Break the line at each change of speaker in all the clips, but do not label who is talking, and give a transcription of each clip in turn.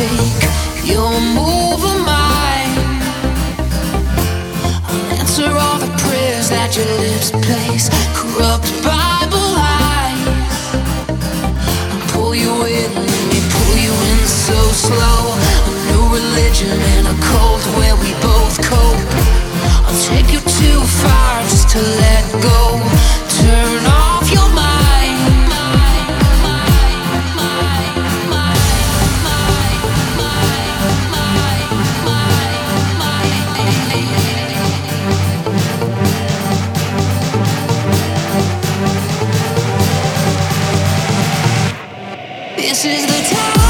take your move of mine. I'll answer all the prayers that your lips place, corrupt by. This is the time.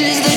is the